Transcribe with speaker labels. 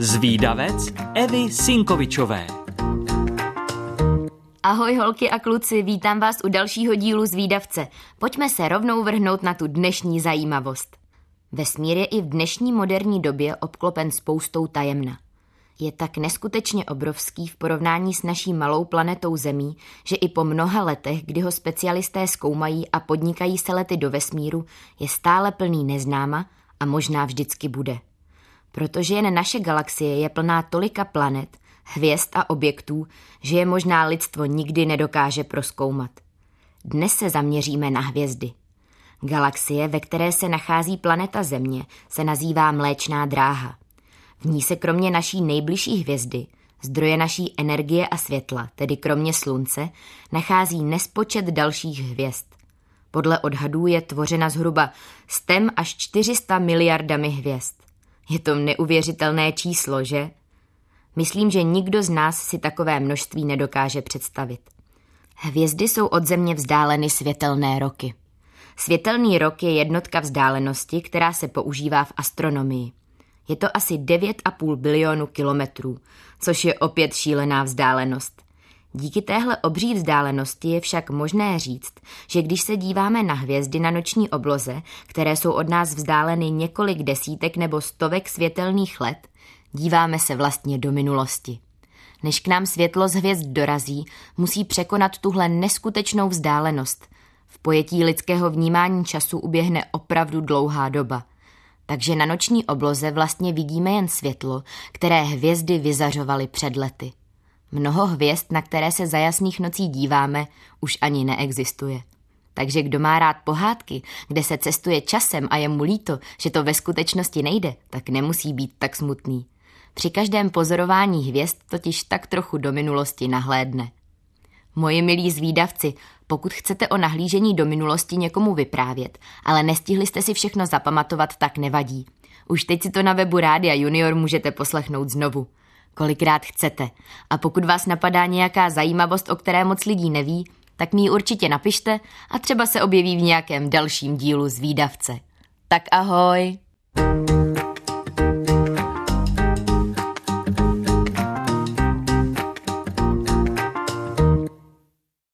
Speaker 1: Zvídavec Evy Sinkovičové.
Speaker 2: Ahoj holky a kluci, vítám vás u dalšího dílu Zvídavce. Pojďme se rovnou vrhnout na tu dnešní zajímavost. Vesmír je i v dnešní moderní době obklopen spoustou tajemna. Je tak neskutečně obrovský v porovnání s naší malou planetou Zemí, že i po mnoha letech, kdy ho specialisté zkoumají a podnikají se lety do vesmíru, je stále plný neznáma a možná vždycky bude protože jen naše galaxie je plná tolika planet, hvězd a objektů, že je možná lidstvo nikdy nedokáže proskoumat. Dnes se zaměříme na hvězdy. Galaxie, ve které se nachází planeta Země, se nazývá Mléčná dráha. V ní se kromě naší nejbližší hvězdy, zdroje naší energie a světla, tedy kromě Slunce, nachází nespočet dalších hvězd. Podle odhadů je tvořena zhruba 100 až 400 miliardami hvězd. Je to neuvěřitelné číslo, že? Myslím, že nikdo z nás si takové množství nedokáže představit. Hvězdy jsou od Země vzdáleny světelné roky. Světelný rok je jednotka vzdálenosti, která se používá v astronomii. Je to asi 9,5 bilionu kilometrů, což je opět šílená vzdálenost. Díky téhle obří vzdálenosti je však možné říct, že když se díváme na hvězdy na noční obloze, které jsou od nás vzdáleny několik desítek nebo stovek světelných let, díváme se vlastně do minulosti. Než k nám světlo z hvězd dorazí, musí překonat tuhle neskutečnou vzdálenost. V pojetí lidského vnímání času uběhne opravdu dlouhá doba. Takže na noční obloze vlastně vidíme jen světlo, které hvězdy vyzařovaly před lety. Mnoho hvězd, na které se za jasných nocí díváme, už ani neexistuje. Takže kdo má rád pohádky, kde se cestuje časem a je mu líto, že to ve skutečnosti nejde, tak nemusí být tak smutný. Při každém pozorování hvězd totiž tak trochu do minulosti nahlédne. Moji milí zvídavci, pokud chcete o nahlížení do minulosti někomu vyprávět, ale nestihli jste si všechno zapamatovat, tak nevadí. Už teď si to na webu Rádia Junior můžete poslechnout znovu kolikrát chcete. A pokud vás napadá nějaká zajímavost, o které moc lidí neví, tak mi ji určitě napište a třeba se objeví v nějakém dalším dílu z výdavce. Tak ahoj!